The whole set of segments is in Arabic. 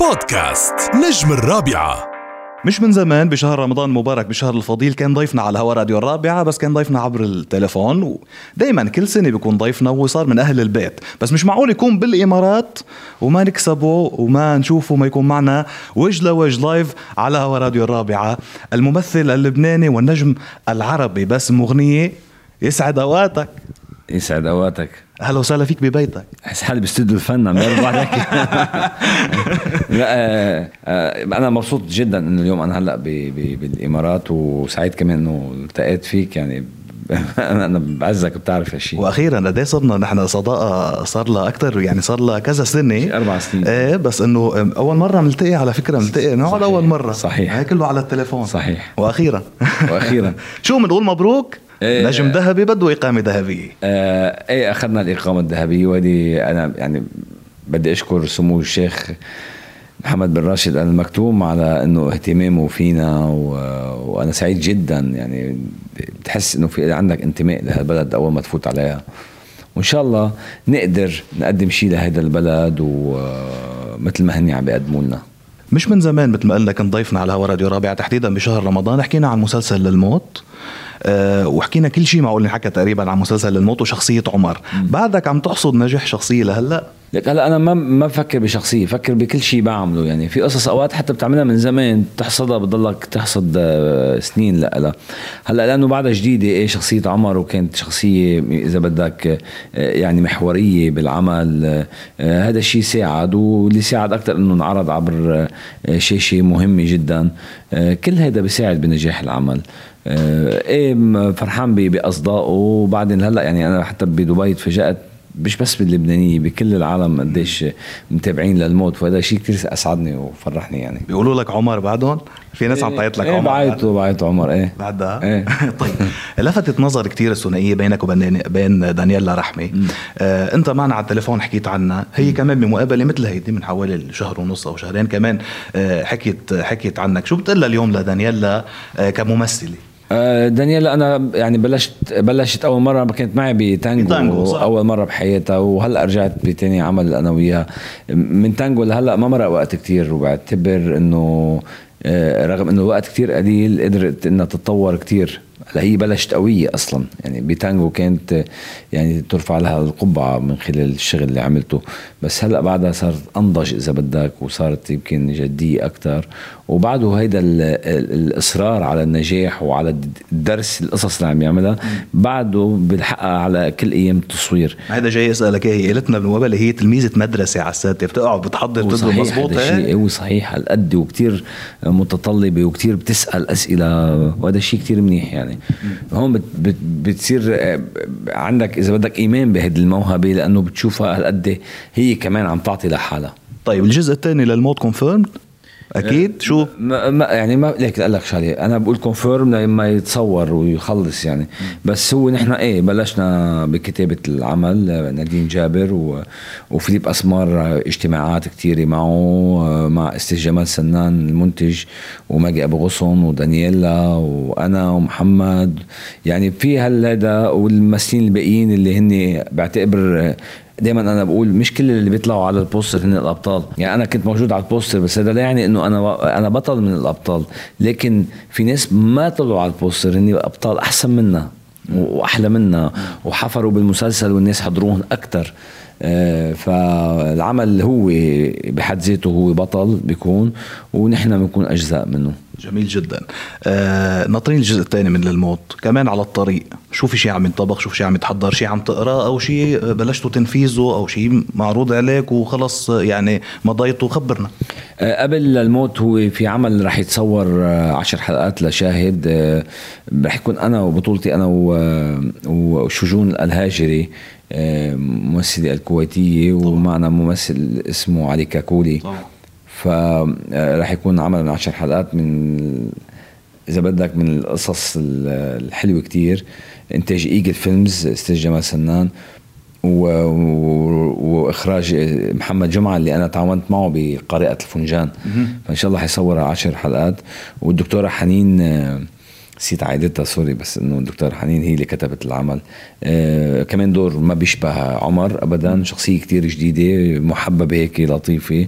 بودكاست نجم الرابعة. مش من زمان بشهر رمضان المبارك بشهر الفضيل كان ضيفنا على هوا راديو الرابعة بس كان ضيفنا عبر التليفون ودايما كل سنة بيكون ضيفنا وصار من أهل البيت. بس مش معقول يكون بالإمارات وما نكسبه وما نشوفه ما يكون معنا وجه لوجه لايف على هوا راديو الرابعة. الممثل اللبناني والنجم العربي بس مغنية يسعد أوقاتك. يسعد أوقاتك. أهلا وسهلا فيك ببيتك. احس حالي باستوديو الفن عم هيك لا آه، آه، أنا مبسوط جدا إنه اليوم أنا هلأ بالإمارات وسعيد كمان إنه التقيت فيك. يعني أنا بعزك بتعرف هالشيء وأخيرا قد إيه صرنا نحن صداقة؟ صار لها أكثر يعني صار لها كذا سنة. شي أربع سنين. إيه بس إنه أول مرة بنلتقي على فكرة بنلتقي نقعد. أول مرة. صحيح. هي كله على التليفون. صحيح. وأخيرا. وأخيراً. شو بنقول؟ مبروك؟ إيه. نجم ذهبي بده إقامة ذهبية. آه إيه أخذنا الإقامة الذهبية وهذه أنا يعني بدي أشكر سمو الشيخ محمد بن راشد ال المكتوم على إنه اهتمامه فينا و... وأنا سعيد جدا يعني بتحس إنه في عندك انتماء لهالبلد أول ما تفوت عليها. وإن شاء الله نقدر نقدم شيء لهذا البلد ومثل ما هن عم بيقدموا لنا. مش من زمان مثل ما قلنا كنت ضيفنا على هوا راديو رابعه تحديدا بشهر رمضان. حكينا عن مسلسل للموت أه وحكينا كل شيء معقول. نحكى تقريبا عن مسلسل للموت وشخصية عمر. بعدك عم تحصد نجاح شخصية لهلأ؟ لك هلا أنا ما ما بفكر بشخصية بفكر بكل شيء بعمله يعني. في قصص أوقات حتى بتعملها من زمان تحصدها بتضلك تحصد آه، سنين لها هلا لأنه بعدها جديدة إيه شخصية عمر وكانت شخصية إذا بدك آه، يعني محورية بالعمل آه، هذا الشيء ساعد واللي ساعد أكثر إنه انعرض عبر شاشة مهمة جدا. كل هذا بيساعد بنجاح العمل. إيه فرحان باصدائه وبعدين هلا يعني أنا حتى بدبي تفاجات مش بس باللبنانية بكل العالم قديش متابعين للموت وهذا شيء كثير أسعدني وفرحني يعني. بيقولوا لك عمر بعدهم؟ في ناس عم تعيط لك إيه عمر بعيطوا بعيطوا عمر إيه. بعدها؟ إيه. طيب لفتت نظر كتير الثنائية بينك وبين بين دانييلا رحمي آه أنت معنا على التليفون حكيت عنها. هي كمان بمقابلة مثل هيدي من حوالي شهر ونص أو شهرين كمان آه حكيت حكيت عنك. شو بتقول اليوم لدانييلا آه كممثلة؟ دانييلا أنا يعني بلشت بلشت أول مرة كانت معي بتانجو، بتانجو صح. أول مرة بحياتها وهلأ رجعت بتاني عمل أنا وياها. من تانجو لهلأ ما مرق وقت كتير وبعتبر إنه آه، رغم إنه الوقت كتير قليل قدرت إنها تتطور كتير. هلأ هي بلشت قوية أصلا. يعني بتانجو كانت آه، يعني ترفع لها القبعة من خلال الشغل اللي عملته. بس هلأ بعدها صارت أنضج إذا بدك وصارت يمكن جدية أكتر. وبعده هيدا ال- ال- الإصرار على النجاح وعلى الدرس القصص اللي عم يعملها بعده بيلحقها على كل أيام التصوير. هذا جاي اسالك إيه، هي قالتنا بالمقابله هي تلميذة مدرسة على السادة بتقعد بتحضر هو تدرس صحيح مضبوط؟ الشيء هو صحيح هالقد وكتير متطلبة وكتير بتسأل أسئلة وهذا الشيء كتير منيح يعني. هون بت بت بتصير آه، عندك إذا بدك إيمان بهذه الموهبة لأنه بتشوفها هالقد هي كمان عم تعطي لحالها. طيب الجزء الثاني للموت confirmed أكيد شو؟ ما ما يعني ما ليك أقول لك شغلة أنا بقول confirmed لما يتصور ويخلص يعني. بس هو نحن إيه بلشنا بكتابة العمل نادين جابر و وفيليب أسمار اجتماعات كثيره معه مع أستاذ جمال سنان المنتج وماجي أبو غصن ودانييلا وأنا ومحمد. يعني في هالهذا والممثلين الباقيين اللي هن بعتبر آه، دائما أنا بقول مش كل اللي بيطلعوا على ال poster هن الأبطال. يعني أنا كنت موجود على ال poster بس هذا لا يعني إنه أنا أنا بطل من الأبطال. لكن في ناس ما طلعوا على ال poster هن أبطال أحسن منا وأحلى منا وحفروا بالمسلسل والناس حضروهم أكثر فالعمل هو بحد ذاته هو بطل بيكون ونحن بنكون أجزاء منه. جميل جدا. آه ناطرين الجزء الثاني من للموت. كمان على الطريق. شو في شيء عم ينطبخ؟ شو في شيء عم يتحضر؟ شيء عم تقراه أو شيء بلشتوا تنفيذه؟ أو شيء معروض عليك وخلص يعني مضيته خبرنا آه، قبل الموت هو في عمل رح يتصور آه، عشر حلقات لشاهد. آه، رح يكون أنا وبطولتي أنا و- وشجون الهاجري آه، ممثلة الكويتية ومعنا ممثل اسمه علي كاكولي. طبعا. فراح يكون عمل من عشر حلقات من إذا بدك من القصص ال- الحلوة كتير. إنتاج إيجل فيلمز إستاذ جمال سنان و... و... وإخراج محمد جمعة اللي أنا تعاونت معه بقارئة الفنجان. فإن شاء الله حيصورها عشر حلقات. والدكتورة حنين آه، نسيت عائلتها سوري بس إنه الدكتور حنين هي اللي كتبت العمل. آه كمان دور ما بيشبه عمر ابدا شخصية كتير جديدة محببه هيك لطيفة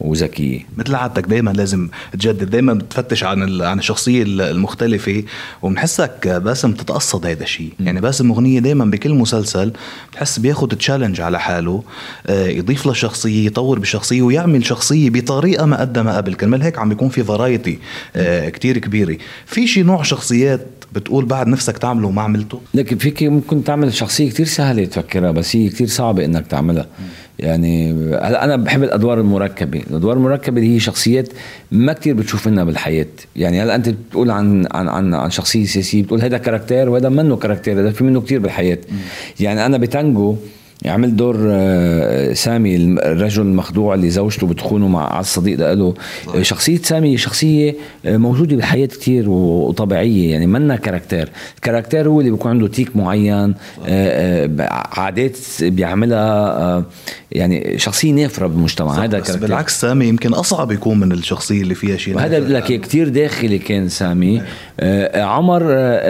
وذكية. مثل عادتك دائما لازم تجدد دائما بتفتش عن عن الشخصية المختلفة وبنحسك باسم تتقصد هذا الشيء يعني باسم مغنية دائما بكل مسلسل بتحس بياخذ challenge على حاله آه يضيف له شخصية يطور بالشخصيه ويعمل شخصية بطريقة ما قدمها قبل. كرمال هيك عم بيكون في variety آه كتير كبيرة. في شي نوع شخصيات بتقول بعد نفسك تعمله وما عملته. لكن فيك ممكن تعمل شخصية كتير سهلة تفكرها بس هي كتير صعبة إنك تعملها. يعني هلا أنا بحب الأدوار المركبة؟ الأدوار المركبة هي شخصيات ما كتير بتشوف منها بالحياة. يعني هلا أنت بتقول عن عن عن, عن شخصية سياسية بتقول هذا كاركتير وهذا منه كاركتير هذا في منه كتير بالحياة. يعني أنا بتانجو عمل دور آه، سامي الرجل المخدوع اللي زوجته بتخونه مع عز صديق له شخصية سامي شخصية آه، موجودة بالحياة كتير وطبيعية يعني منا كاركتير. الكاركتير هو اللي بيكون عنده تيك معين آه، عادات بيعملها يعني شخصية نافرة بالمجتمع. هذا كاركتير. بالعكس سامي يمكن أصعب يكون من الشخصية اللي فيها شيء هذا لك كتير داخلي كان سامي. عمر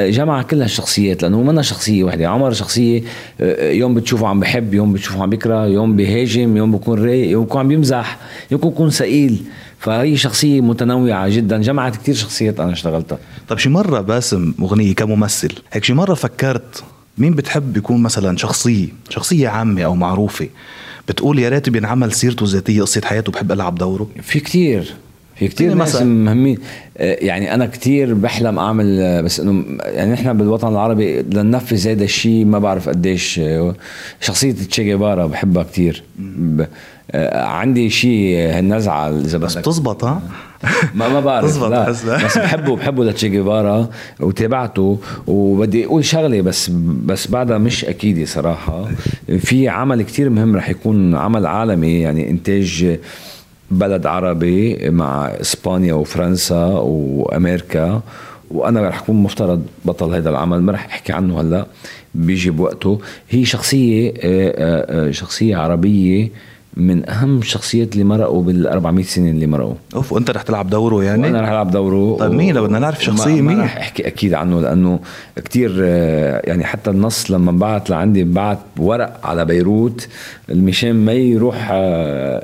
جمع كل هالشخصيات لأنه منا شخصية واحدة. عمر شخصية يوم بتشوفه عم بحب بحب يوم بتشوفه عم بيكره يوم بيهاجم يوم بيكون رايق يوم بيكون عم بيمزح يوم بيكون ثقيل. فهي شخصية متنوعة جدا جمعت كتير شخصيات أنا اشتغلتها. طيب شي مرة باسم أغنية كممثل هيك شي مرة فكرت مين بتحب يكون مثلا شخصية شخصية عامة أو معروفة؟ بتقول يا ريت بينعمل سيرته الذاتية قصة حياته بحب ألعب دوره. في كتير. في كتير ناس مهمين. آه، يعني أنا كتير بحلم أعمل آه، بس إنه يعني نحن بالوطن العربي لننفذ هذا الشيء ما بعرف قديش. آه، شخصية تشي جيفارا بحبها كتير. عندي شيء هالنزعة إذا بس بتزبط ها؟ ما ما بعرف لا. بس. بحبه بحبه لتشي جيفارا وتابعته. وبدي أقول شغلة بس بس بعدها مش أكيدة صراحة. في عمل كتير مهم رح يكون عمل عالمي يعني إنتاج بلد عربي مع إسبانيا وفرنسا وأمريكا وأنا رح أكون مفترض بطل هذا العمل ما رح أحكي عنه هلأ بيجي بوقته. هي شخصية آه، آه، آه، شخصية عربية من أهم الشخصيات اللي مرقوا بال 400 سنة اللي مرقوا. أوف وأنت رح تلعب دوره يعني؟ وأنا رح ألعب دوره. طيب مين؟ لو بدنا نعرف شخصية مين؟ ما رح أحكي أكيد عنه لأنه كتير آه، يعني حتى النص لما بعت لعندي بعت ورق على بيروت المشان ما يروح آه،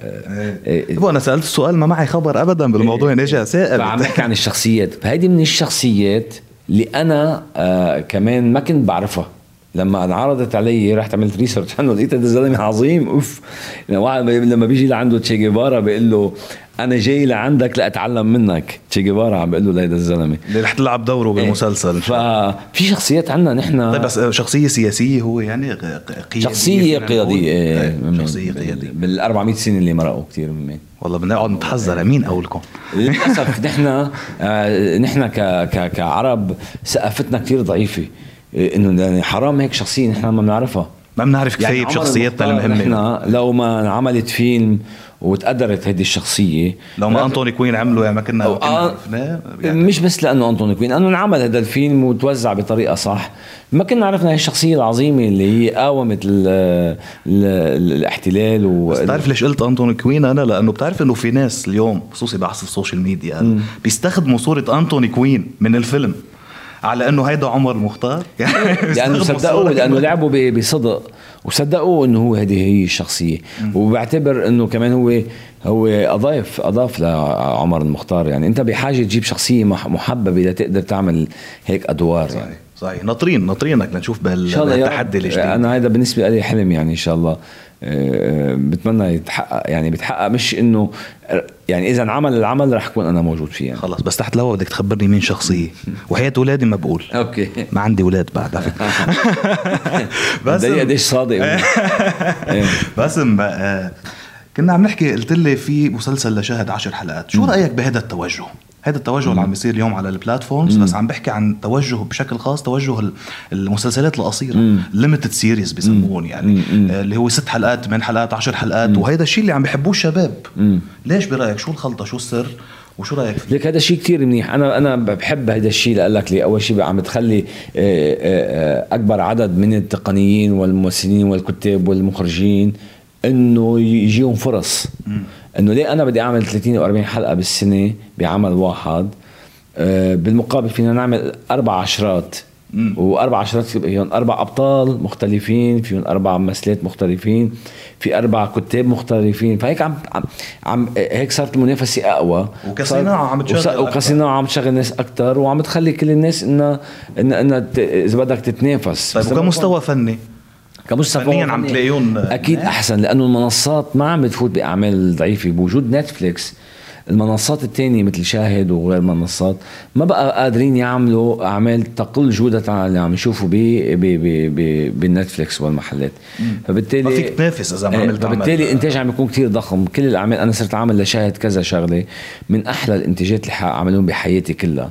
إيه. أنا سألت السؤال ما معي خبر ابدا بالموضوع يعني اجى سائل. فعم بحكي عن الشخصيات. فهيدي من الشخصيات اللي أنا آه كمان ما كنت بعرفها. لما انعرضت علي رحت عملت ريسيرش عنه لقيت هذا الزلمة عظيم أوف. لما بيجي لعنده تشي جيفارا بيقول له أنا جاي لعندك لأتعلم منك. تشي جيفارا عم بيقول له لهيدا الزلمة. اللي رح تلعب دوره إيه. بالمسلسل. ففي شخصيات عندنا نحن طيب بس شخصية سياسية هو يعني قيادية شخصية قيادية إيه. إيه، شخصية قيادية. بال 400 سنة اللي مرقوا كثير من والله بدنا نقعد نتحذر مين أولكم؟ للأسف نحن آه نحن ك ك كعرب ثقافتنا كثير ضعيفة. إنه يعني حرام هيك شخصية نحن ما بنعرفها. ما بنعرف كفايه يعني بشخصيتنا المهمة. نحن لو ما عملت فيلم وتقدرت هذه الشخصية لو ما أنطوني كوين عمله يعني ما كنا, آه يعني. مش بس لأنه أنطوني كوين لأنه انعمل هذا الفيلم وتوزع بطريقة صح. ما كنا عرفنا هي الشخصية العظيمة اللي هي قاومت ال ال الاحتلال و بس بتعرف ليش قلت أنطوني كوين أنا؟ لأنه بتعرف إنه في ناس اليوم خصوصي بعصر ال social media بيستخدموا صورة أنطوني كوين من الفيلم. على أنه هيدا عمر المختار يعني لأنه صدقوا لأنه لعبوا بصدق. وصدقوا إنه هو هذه هي الشخصية. وبعتبر إنه كمان هو هو اضاف أضاف لعمر المختار يعني أنت بحاجة تجيب شخصية محببة لتقدر تعمل هيك أدوار. يعني. صحيح. ناطرين ناطرينك لنشوف بالتحدي الجديد أنا هذا بالنسبة لي حلم يعني إن شاء الله آه، بتمنى يتحقق يعني بيتحقق مش إنه يعني إذا انعمل العمل رح أكون أنا موجود فيه يعني. خلص بس تحت الهواء بدك تخبرني مين شخصيه وحياة أولادي ما بقول أوكي. ما عندي أولاد بعد بس قديش صادق. باسم آه، كنا عم نحكي قلت لي في مسلسل لشاهد عشر حلقات. شو رأيك بهذا التوجه؟ هذا التوجه اللي عم بيصير اليوم على ال platforms بس عم بحكي عن توجه بشكل خاص توجه المسلسلات القصيرة limited series بسموهم يعني آه، اللي هو ست حلقات ثمان حلقات عشر حلقات وهذا الشيء اللي عم بيحبوه الشباب. ليش برأيك؟ شو الخلطة؟ شو السر؟ وشو رأيك فيه؟ ليك هذا شيء كثير منيح. أنا أنا بحب هذا الشيء لأقول لك لي. أول شيء عم تخلي آه، آه، أكبر عدد من التقنيين والممثلين والكتاب والمخرجين إنه يجيهم فرص. إنه ليه أنا بدي أعمل 30 أو 40 حلقة بالسنة بعمل واحد؟ آه، بالمقابل فينا نعمل أربع عشرات. وأربع عشرات فيهم أربع أبطال مختلفين فيهم أربع ممثلات مختلفين في أربع كتاب مختلفين. فهيك عم عم, هيك صارت المنافسة أقوى. وكصناعة عم تشغل وكصناعة عم تشغل ناس أكثر وعم تخلي كل الناس انها انها إذا بدك تتنافس. طيب وكمستوى فني؟ كمستوى فنيا عم تلاقيهم أكيد أحسن لأنه المنصات ما عم بتفوت بأعمال ضعيفة. بوجود نتفليكس المنصات الثانية مثل شاهد وغير منصات ما بقى قادرين يعملوا أعمال تقل جودة عن اللي عم يشوفوا بالنتفليكس والمحلات. فبالتالي ما فيك تنافس إذا ما عملت فبالتالي الإنتاج عم يكون كثير ضخم. كل الأعمال أنا صرت عامل لشاهد كذا شغلة من أحلى الإنتاجات اللي عملوهم بحياتي كلها. آه،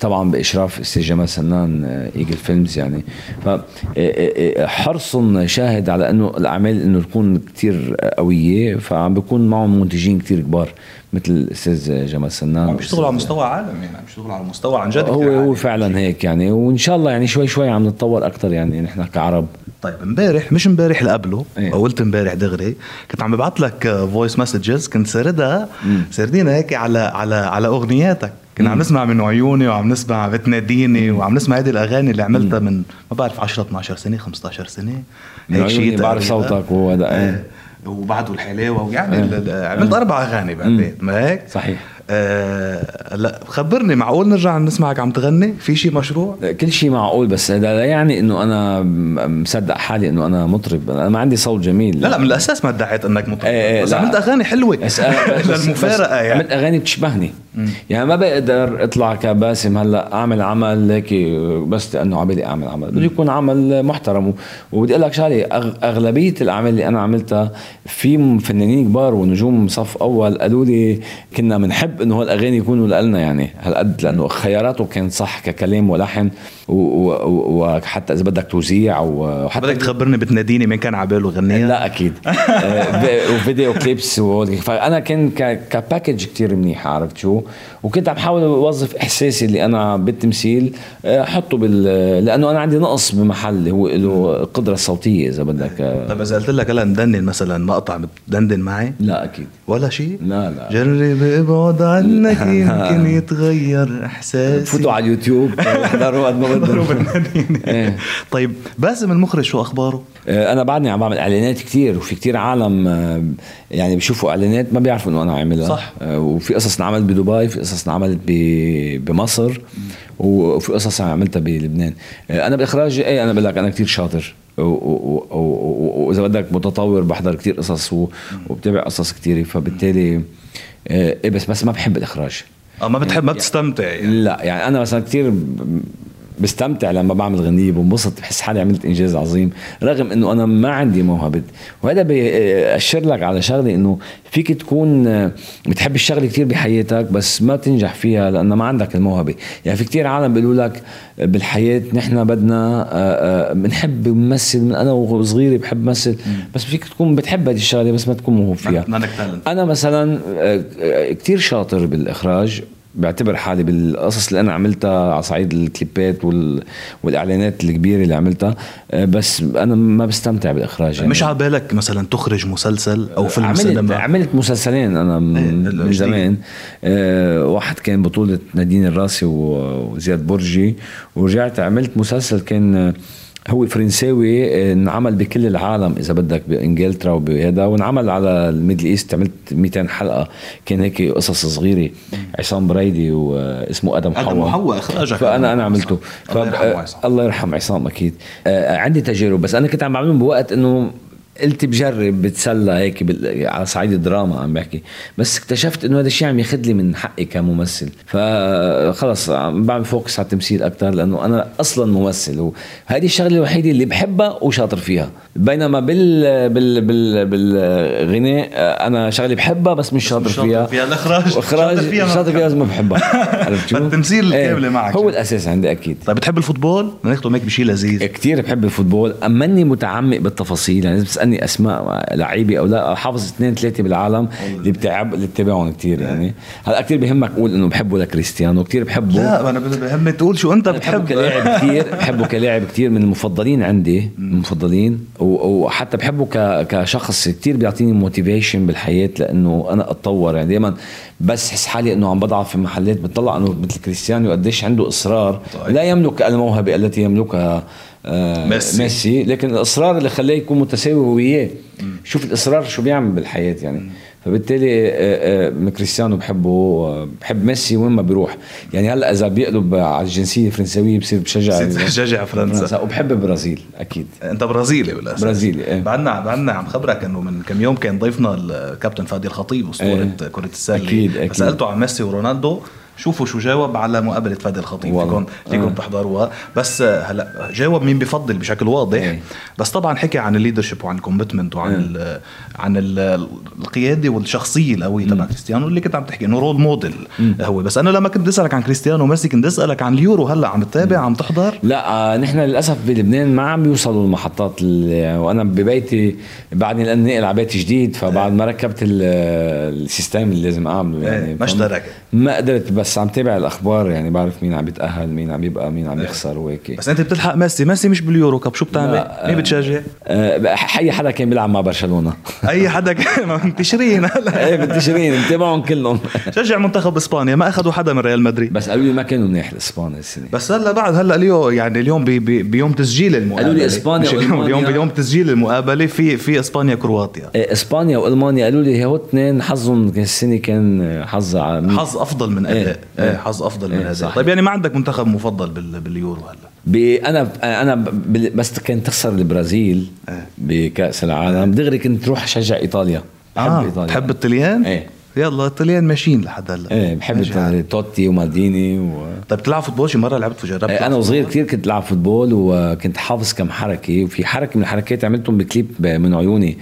طبعا بإشراف أستاذ جمال سنان إيجل آه، فيلمز يعني. فحرص آه، شاهد على إنه الأعمال إنه تكون كثير قوية فعم بيكون معهم منتجين كثير كبار مثل الأستاذ جمال سنان. عم بيشتغلوا على مستوى عالمي يعني عم بيشتغلوا على مستوى عن جد هو هو فعلا هيك يعني. وإن شاء الله يعني شوي شوي عم نتطور أكثر يعني نحن كعرب. طيب امبارح مش امبارح اللي قبله إيه؟ قلت امبارح دغري كنت عم ببعث لك voice messages كنت سردها. سردينا هيك على على على أغنياتك. كنا عم نسمع من عيوني وعم نسمع بتناديني وعم نسمع هذه الأغاني اللي عملتها من ما بعرف 10 12 سنة 15 سنة. هيك شيء بعرف صوتك وهذا إيه. وبعده الحلاوة ويعني إيه. عملت أربع أغاني بعدين ما هيك؟ صحيح. آه لا خبرني معقول نرجع نسمعك عم تغني؟ في شيء مشروع؟ كل شيء معقول بس هذا لا يعني إنه أنا مصدق حالي إنه أنا مطرب. أنا ما عندي صوت جميل. لا لا من الأساس ما ادعيت إنك مطرب. إيه بس عملت أغاني حلوة. بس للمفارقة يعني. عملت أغاني بتشبهني. يعني ما بقدر أطلع كباسم هلأ أعمل عمل هيك بس لأنه عبالي أعمل عمل. بده يكون عمل محترم. وبدي أقول لك شغلة أغلبية الأعمال اللي أنا عملتها في فنانين كبار ونجوم صف أول قالوا لي كنا بنحب إنه هالأغاني يكونوا لنا يعني هالقد لأنه خياراته كانت صح ككلام ولحن وحتى إذا بدك توزيع وحتى بدك تخبرني بتناديني مين كان على باله غنيها لا أكيد. آه، وفيديو كليبس فأنا كان كباكج كتير منيح عرفت شو؟ وكنت عم حاول أوظف إحساسي اللي أنا بالتمثيل آه، أحطه بال لأنه أنا عندي نقص بمحل هو له القدره الصوتيه إذا بدك طيب إذا قلت لك هلا ندندن مثلا مقطع بتدندن معي؟ لا أكيد. ولا شيء؟ لا لا. جرب ابعد عنك يمكن يتغير إحساسي. فوتوا على اليوتيوب احضروا قد ما بدكم إيه. طيب باسم المخرج شو أخباره؟ آه، أنا بعدني عم بعمل إعلانات كثير وفي كثير عالم آه، يعني بيشوفوا إعلانات ما بيعرفوا إنه أنا عاملها. صح. وفي قصص انعملت بدبي في قصص انعملت بمصر وفي قصص عملتها بلبنان. أنا بالاخراج إيه أنا بقول لك أنا كثير شاطر. وإذا بدك متطور بحضر كثير قصص وبتابع قصص كثيره فبالتالي إيه بس بس ما بحب الإخراج آه ما بتحب ما بتستمتع يعني. لا يعني أنا مثلا كثير بستمتع لما بعمل غنية بنبسط بحس حالي عملت إنجاز عظيم. رغم إنه أنا ما عندي موهبة. وهذا بيأشر لك على شغلة إنه فيك تكون بتحب الشغلة كثير بحياتك بس ما تنجح فيها لأنه ما عندك الموهبة. يعني في كثير عالم بيقولوا لك بالحياة نحن بدنا آه، آه، بنحب نمثل. من أنا وصغيري بحب مثل بس فيك تكون بتحب هذه الشغلة بس ما تكون موهوب فيها. أنا مثلا آه، كثير شاطر بالإخراج. بعتبر حالي بالقصص اللي أنا عملتها على صعيد الكليبات وال... والإعلانات الكبيرة اللي عملتها. آه، بس أنا ما بستمتع بالإخراج يعني. مش على بالك مثلا تخرج مسلسل أو فيلم عملت سينما؟ عملت مسلسلين أنا من إيه زمان. آه واحد كان بطولة نادين الراسي وزياد برجي. ورجعت عملت مسلسل كان هو فرنساوي آه، انعمل بكل العالم إذا بدك بإنجلترا وبهذا وانعمل على الميدل إيست عملت 200 حلقة. كان هيك قصص صغيرة. عصام بريدي واسمه آدم حوا آدم حوا اخراجك فانا أنا عملته. الله يرحم عصام. الله يرحم عصام أكيد. آه عندي تجارب بس أنا كنت عم بعملهم بوقت إنه قلت بجرب بتسلى هيك على صعيد الدراما عم بحكي. بس اكتشفت إنه هذا الشيء عم ياخذ لي من حقي كممثل. فخلص عم بعمل focus على التمثيل أكثر لأنه أنا أصلا ممثل. وهذه الشغلة الوحيدة اللي بحبها وشاطر فيها. بينما بال بال بال بالغناء أنا شغلة بحبها بس مش شاطر فيها. فيها. الإخراج. إخراج شاطر فيها, شاطر فيها ما بحبها. عرفت شو؟ التمثيل إيه الكامله معك. هو الأساس عندي أكيد. طيب بتحب ال football؟ نختم هيك بشيء لذيذ. كثير بحب ال football. أمني متعمق بالتفاصيل. يعني تسالني أسماء لعيبة أو لا حافظ اثنين ثلاثة بالعالم اللي بتعب اللي بتابعهم كثير يعني. هلأ كثير بهمك أقول إنه بحبه لكريستيانو كثير بحبه. لا أنا بهمني تقول شو أنت بحبه بتحب. كلاعب كثير بحبه كلاعب كثير من المفضلين عندي المفضلين. وحتى بحبه ك- كشخص كثير بيعطيني motivation بالحياة لأنه أنا أتطور يعني. دائما بس حس حالي إنه عم بضعف في محلات بتطلع إنه مثل كريستيانو قديش عنده إصرار. طيب. لا يملك الموهبة التي يملكها آه، ميسي. ميسي. لكن الإصرار اللي خلاه يكون متساوي هو وياه شوف الإصرار شو بيعمل بالحياة يعني. فبالتالي آه، آه، كريستيانو بحبه بحب ميسي وين ما بيروح. يعني هلأ إذا بيقلب على الجنسية الفرنسوية بصير بشجع بشجع فرنسا. وبحب البرازيل أكيد. أنت برازيلي بالاساس برازيلي، إيه. بعدنا بعدنا عم خبرك إنه من كم يوم كان ضيفنا الكابتن فادي الخطيب أسطورة إيه. كرة السلة. أكيد، أكيد. سالته عن ميسي ورونالدو. شوفوا شو جاوب على مقابلة فادي الخطيب. فيكم فيكم آه. تحضروها بس آه، هلا جاوب مين بفضل بشكل واضح إيه. بس طبعا حكي عن ال leadership وعن ال commitment وعن إيه. ال عن ال القيادة والشخصية القوية تبع كريستيانو اللي كنت عم تحكي إنه role model هو بس أنا لما كنت بدي أسألك عن كريستيانو وميسي كنت أسألك عن اليورو هلأ عم تتابع عم تحضر لا آه، نحن للأسف بلبنان ما عم بيوصلوا المحطات ال- وأنا ببيتي بعدني لأن نقل على بيت جديد فبعد ما ركبت ال- system اللي لازم أعمله يعني إيه، ما اشتركت. ما قدرت بس عم تابع الأخبار يعني بعرف مين عم يتاهل مين عم يبقى مين عم يخسر وهيك. بس أنت بتلحق ميسي؟ ميسي مش بال Euro Cup شو بتعمل؟ مين آه. بتشجع؟ آه، أي حدا كان بيلعب مع برشلونة. أي حدا كان منتشرين هلا إيه بالتشرين متابعهم كلهم. شجع منتخب إسبانيا ما أخذوا حدا من ريال مدريد. بس قالوا لي ما كانوا منيح الاسبان السنة. بس هلا بعد هلا اليوم يعني اليوم بي بي بيوم تسجيل المقابلة. قالوا لي إسبانيا مش اليوم بيوم تسجيل المقابلة في في إسبانيا كرواتيا. إيه، إسبانيا وألمانيا قالوا لي هو اثنين حظهم السنة كان حظ حظ أفضل من إيه، أداء. إيه. إيه. حظ أفضل من إيه، أداء. صحيح. طيب يعني ما عندك منتخب مفضل بال باليورو هلا. ب- أنا أنا بس كانت تخسر البرازيل إيه. بكأس العالم. دغري كنت تروح أشجع إيطاليا. بحب آه إيطاليا. بتحب الطليان؟ إيه. يلا الطليان ماشيين لحد هلا. إيه بحب. توتي ومالديني و... طيب تلعب football؟ شي مرة لعبت جربت إيه، أنا وصغير كثير كنت العب football وكنت حافظ كم حركة وفي حركة من الحركات عملتهم بكليب من عيوني.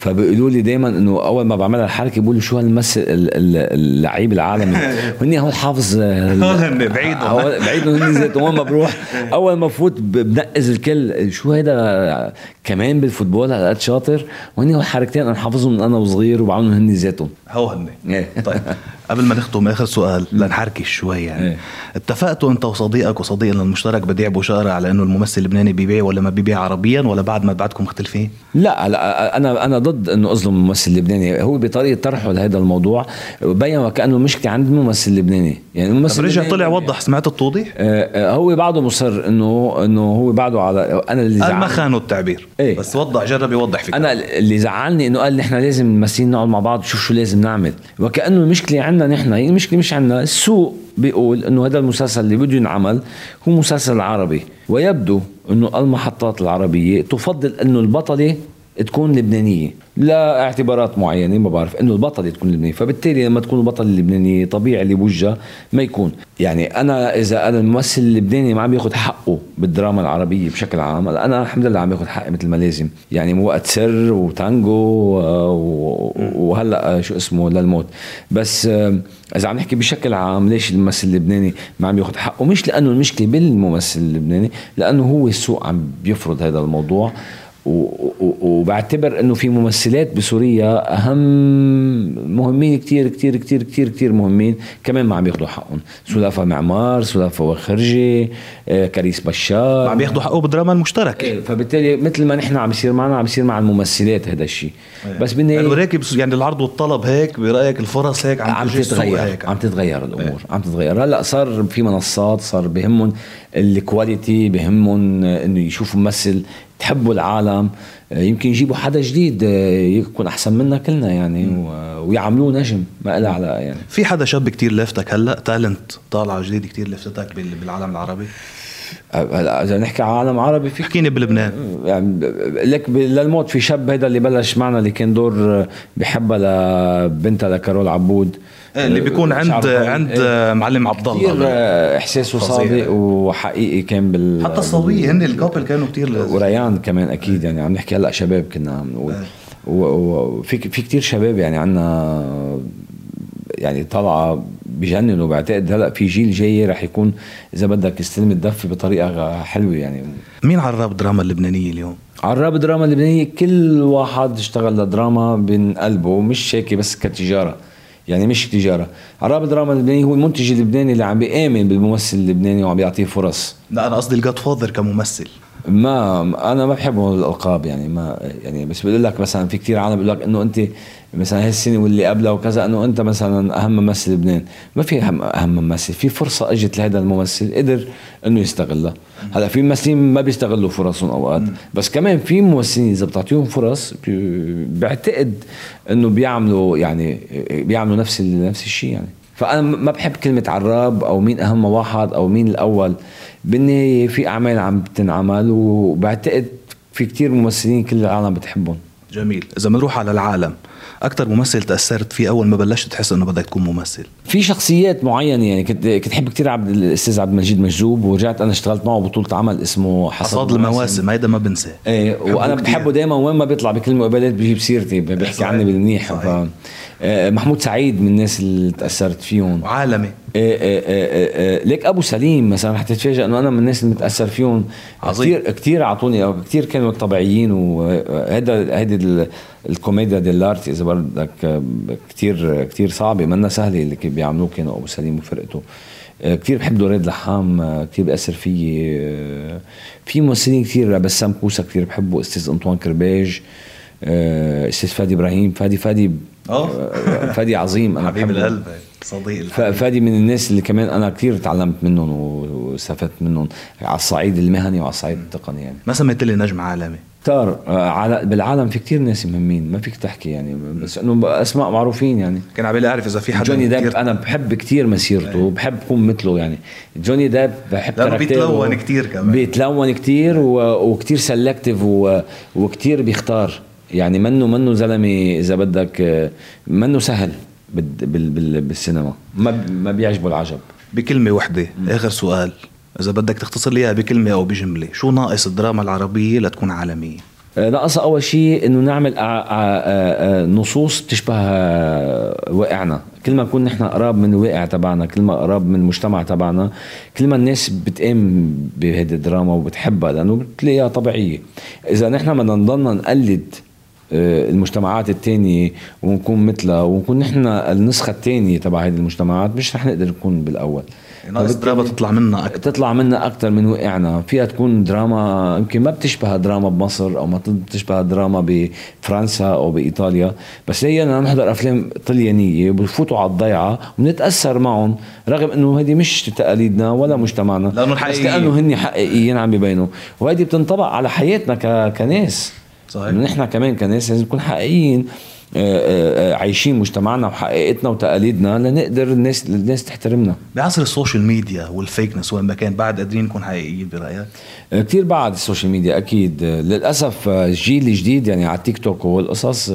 فبيقولوا لي دائما إنه أول ما بعملها الحركة بيقولوا شو هالممثل ال- ال- اللعيب العالمي. هني هول حافظ هن بعيدهم. هن ذاتهم وين ما بروح أول ما بفوت بنقز الكل. شو هيدا كمان بالفوتبول؟ هالقد شاطر. هول حركتين أنا حافظهم من أنا وصغير وبعملهم هن ذاتهم هو هن إيه. طيب قبل ما نختم آخر سؤال لنحركش شوي يعني إيه. اتفقتوا أنت وصديقك وصديقنا المشترك بديع بوشارة على إنه الممثل اللبناني بيبيع ولا ما بيبيع عربيا ولا بعد ما بعدكم مختلفين؟ لا لا أنا أنا ضد إنه أظلم الممثل اللبناني هو بطريقة طرحه لهذا الموضوع بين وكأنه المشكلة عند الممثل اللبناني يعني الممثل رجع طلع وضح سمعت التوضيح؟ آه، آه، هو بعده مصر إنه إنه هو بعده على أنا اللي قال ما زعلني خانوا التعبير إيه. بس وضح جرب يوضح فيك أنا اللي زعلني إنه قال نحن لازم الممثلين نقعد مع بعض نشوف شو لازم نعمل. وكأنه المشكلة عندنا نحن هي المشكلة مش عندنا. السوق بيقول إنه هذا المسلسل اللي بده ينعمل هو مسلسل عربي ويبدو إنه المحطات العربية تفضل إنه البطلة تكون لبنانية لا اعتبارات معينة ما بعرف إنه البطله تكون لبنانية فبالتالي لما تكون البطله اللبنانية طبيعي اللي بوجهها ما يكون. يعني أنا إذا أنا الممثل اللبناني ما عم ياخذ حقه بالدراما العربية بشكل عام أنا الحمد لله عم ياخذ حقي مثل ما لازم. يعني وقت سر وتانجو وهلأ شو اسمه للموت. بس آه، إذا عم نحكي بشكل عام ليش الممثل اللبناني ما عم ياخذ حقه؟ مش لأنه المشكلة بالممثل اللبناني لأنه هو السوق عم بيفرض هذا الموضوع. وبعتبر إنه في ممثلات بسوريا أهم مهمين كتير كتير كتير كتير كتير مهمين كمان ما عم ياخذوا حقهم. سلافة معمار سلافة وخرجي آه، كريس بشار. عم ياخذوا حقه بالدراما المشتركه إيه، فبالتالي مثل ما نحن عم يصير معنا عم يصير مع الممثلات هذا الشيء بس يعني بالنهايه راكب يعني العرض والطلب هيك برأيك الفرص هيك عم, عم تتغير هيك. عم تتغير الأمور عم تتغير. هلأ صار في منصات صار بهمهم ال quality بهمهم إنه يشوفوا ممثل تحبوا العالم يمكن يجيبوا حدا جديد يكون أحسن منا كلنا يعني ويعملوه نجم ما إلها على يعني. في حدا شاب كتير لفتك هلأ؟ talent طالعه جديد كتير بال- بالعالم العربي؟ هلأ إذا نحكي على عالم عربي في احكيني بلبنان. يعني لك للموت في شاب هيدا اللي بلش معنا اللي كان دور بحبها لبنتها لكارول عبود. اللي بيكون عند شعر طويل. عند إيه. معلم عبد كثير الله آه، إحساسه. صادق وحقيقي كان بال حتى الصبيه هن الكابل كانوا كتير لذيذ. وريان كمان أكيد يعني عم نحكي هلأ شباب كنا عم نقول وفي في كثير شباب يعني عندنا يعني طالعه بجنن وبعتقد هلأ في جيل جاي رح يكون إذا بدك يستلم الدفه بطريقة حلوة يعني مين عراب الدراما اللبنانية اليوم؟ عراب الدراما اللبنانية كل واحد اشتغل لدراما من قلبه مش هيك بس كتجارة يعني مش تجارة. عراب الدراما اللبناني هو المنتج اللبناني اللي عم بيآمن بالممثل اللبناني وعم بيعطيه فرص. لا أنا قصدي الجاد فاذر كممثل. ما أنا ما بحب الألقاب يعني ما يعني بس بقول لك مثلا في كثير عالم بيقول لك إنه أنت مثلا هالسنة واللي قبلها وكذا إنه أنت مثلا أهم ممثل لبنان ما في اهم أهم ممثل. في فرصة إجت لهذا الممثل قدر إنه يستغلها. هلأ في ممثلين ما بيستغلوا فرصهم أوقات. بس كمان في ممثلين إذا بتعطيهم فرص بعتقد إنه بيعملوا يعني بيعملوا نفس نفس الشيء يعني. فأنا ما بحب كلمة عراب أو مين أهم واحد أو مين الأول. بالنهايه في أعمال عم تنعمل وبعتقد في كتير ممثلين كل العالم بتحبهم. جميل. إذا بنروح على العالم أكثر ممثل تأثرت فيه أول ما بلشت تحس إنه بدك تكون ممثل؟ في شخصيات معينة يعني كنت كنت أحب كثير عبد الأستاذ عبد المجيد مجذوب ورجعت أنا اشتغلت معه بطولة عمل اسمه حصاد المواسم. هيدا ما بنساه. إيه وأنا بحبه دائما وين ما بيطلع بكل مقابلات بيجيب سيرتي بيحكي عني بالمنيح. محمود سعيد من الناس اللي تأثرت فيهم. إيه إيه إيه ليك أبو سليم مثلا رح تتفاجئ إنه أنا من الناس اللي متأثر فيهم. عظيم. كثير كثير أعطوني كثير كانوا طبيعيين وهذا هيدي ال commedia dell'arte إذا بدك كثير كثير صعبة. منا سهلة اللي بيعملوه كانوا أبو سليم وفرقته. كثير بحب دوريد لحام كثير بأثر فيي. في ممثلين كثير بسام كوسا كثير بحبه أستاذ أنطوان كرباج. أستاذ فادي إبراهيم. فادي فادي أه؟ فادي عظيم. أنا حبيب القلب صديق فادي من الناس اللي كمان أنا كثير تعلمت منهم واستفدت منهم على الصعيد المهني وعلى الصعيد التقني يعني. ما سميت لي نجم عالمي كتار على بالعالم في كتير ناس مهمين ما فيك تحكي يعني. بس إنه أسماء معروفين يعني. كان عبالي أعرف إذا في حدا جوني ديب أنا بحب كتير مسيرته وبحب اكون مثله يعني. جوني ديب بحب لأنه بيتلون كتير كمان. بيتلون كتير وكتير selective وكتير بيختار. يعني منه منه زلمة إذا بدك منه سهل بالسينما. ما ما بيعجبه العجب. بكلمة وحدة آخر سؤال. إذا بدك تختصر لي بكلمة أو بجملة شو ناقص الدراما العربية لتكون عالمية؟ آه، ناقص أول شيء إنه نعمل آه، آه، نصوص تشبه واقعنا. كل ما نكون نحن قراب من الواقع تبعنا كل ما قراب من المجتمع تبعنا كل ما الناس بتقام بهذه الدراما وبتحبها لأنه بتلاقيها طبيعية. إذا نحن بدنا نضلنا نقلد المجتمعات الثانية ونكون مثلها ونكون نحن النسخة الثانية تبع هذه المجتمعات مش رح نقدر نكون بالأول. ناقص دراما تطلع منا أكثر تطلع منا أكثر من وقعنا. فيها تكون دراما يمكن ما بتشبه دراما بمصر أو ما بتشبه دراما بفرنسا أو بإيطاليا بس هي أنا نحضر أفلام طليانية بفوتوا على الضيعة ونتاثر معهم رغم إنه هذه مش تقاليدنا ولا مجتمعنا لأنه بس لأنه هن حقيقيين عم بيبينوا وهذه بتنطبق على حياتنا كناس. صحيح. نحن كمان كناس لازم نكون حقيقيين آه، آه، آه، عايشين مجتمعنا وحقيقتنا وتقاليدنا لنقدر الناس الناس تحترمنا. بعصر ال social media وال fakeness وين ما كان بعد قادرين نكون حقيقيين برأيك؟ كثير بعد ال social media أكيد. للأسف الجيل الجديد يعني على التيك توك والقصص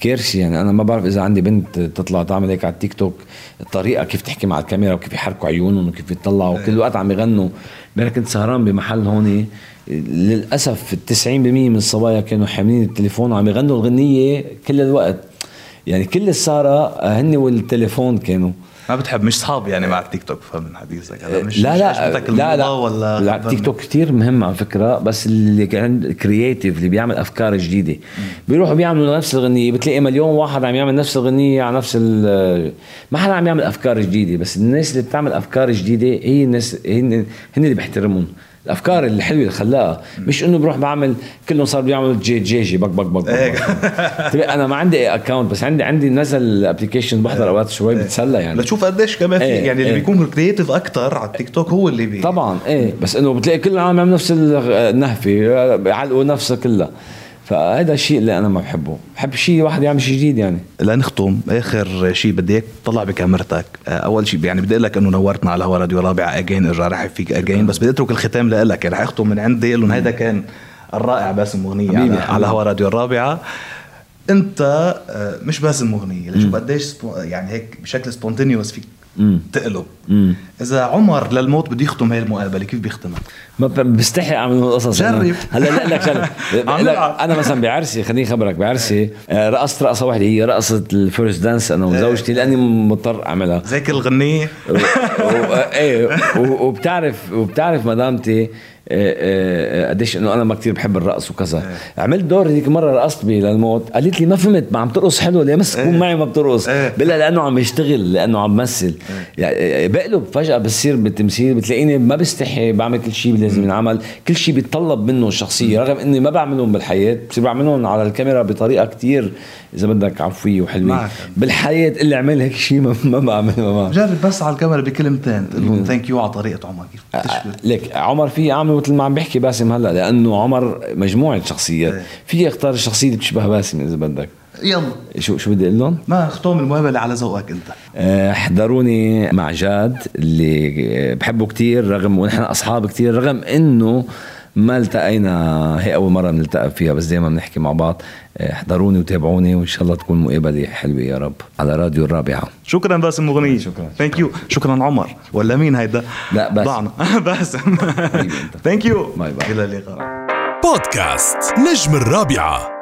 كارثه يعني أنا ما بعرف إذا عندي بنت تطلع تعمل هيك على التيك توك الطريقة كيف تحكي مع الكاميرا وكيف يحركوا عيونهم وكيف يطلعوا كل الوقت عم يغنوا. امبارح كنت سهران بمحل هون للأسف 90% من الصبايا كانوا حاملين التليفون وعم يغنوا الغنية كل الوقت. يعني كل السهرة هن والتليفون كانوا. ما بتحب مش صحاب يعني مع التيك توك فهم من حديثك هذا مش لا لا مش لا لا. ولا لا التيك توك كثير مهم على فكرة بس اللي كان creative اللي بيعمل أفكار جديدة. بيروحوا بيعملوا نفس الغنية. بتلاقي مليون واحد عم يعمل نفس الغنية على نفس ما حدا عم يعمل أفكار جديدة بس الناس اللي بتعمل أفكار جديدة هي الناس هن هن اللي بيحترمون. الأفكار الحلوة اللي خلاها مش إنه بروح بعمل كلهم صار بيعملوا جي جي جي بق بق بق, بق. أنا ما عندي account بس عندي عندي نزل ال application بحضر أوقات شوي بتسلى يعني. لتشوف قديش كمان في إيه يعني اللي بيكون creative أكثر على التيك توك هو اللي بي طبعا إيه. بس إنه بتلاقي كل العالم يعمل نفس النهفه بيعلقوا نفسها كلها. فهذا الشيء اللي أنا ما بحبه. بحب شيء واحد يعمل شيء جديد يعني. لنختم. آخر شيء بدي إياك تطلع بكاميرتك. آه، أول شيء يعني بدي أقول لك إنه نورتنا على هوا راديو رابعه again ارجع رحب فيك again بس بدي أترك الختام لك يعني رح اختم من عندي لهم هيدا كان الرائع باسم مغنية على, على هوا راديو الرابعة. أنت آه، مش باسم مغنية لشوف قديش يعني هيك بشكل spontaneous فيك تقلب. إذا عمر للموت بده يختم هاي المقابلة كيف بيختمها؟ ما بستحي أعمل قصص. جرب. هلا لا لك شغله. أنا مثلا بعرسي خليني خبرك بعرسي آه، رقصت رقصة واحدة هي رقصه ال first dance أنا وزوجتي لأني مضطر أعملها. زي كل غنية. و- و- إيه وبتعرف وبتعرف مدامتي قديش إنه أنا ما كتير بحب الرقص وكذا. عملت دور هذيك مرة رقصت بي للموت. قالت لي ما فهمت ما عم ترقص حلو ليه؟ بس تكون معي ما بترقص. إيه. بلا لأنه عم يشتغل لأنه عم بمثل. يعني بقلب فجأة بصير بالتمثيل بتلاقيني ما بستحي بعمل كل شيء لازم ينعمل كل شيء بيتطلب منه الشخصيه رغم إني ما بعملهم بالحياة. بصير بعملهم على الكاميرا بطريقة كتير إذا بدك عفوية وحلوة. بالحياة اللي عمل هيك شيء ما, ما بعمل ما بعمل. جرب بس على الكاميرا بكلمتين. تقول لهم ثانك يو على طريقة عمر كيف ليك عمر في اعمل مثل ما عم بيحكي باسم هلا لأنه عمر مجموعة شخصيات إيه. في اختار الشخصية اللي بتشبه باسم إذا بدك يلا شو شو بدي أقول لهم؟ ما ختم المقابلة على ذوقك أنت آه، احضروني مع جاد اللي آه، بحبه كتير رغم ونحن أصحاب كتير رغم إنه ما التقينا. هي أول مرة بنلتقى فيها بس دائما بنحكي مع بعض. آه، احضروني وتابعوني وإن شاء الله تكون مقابلة حلوة يا رب على راديو الرابعة. شكرا باسم مغنية شكراً. thank you شكرا عمر. ولا مين هيدا؟ لا، باسم. ضعنا. باسم. thank you bye bye. إلى اللقاء. بودكاست نجم الرابعة.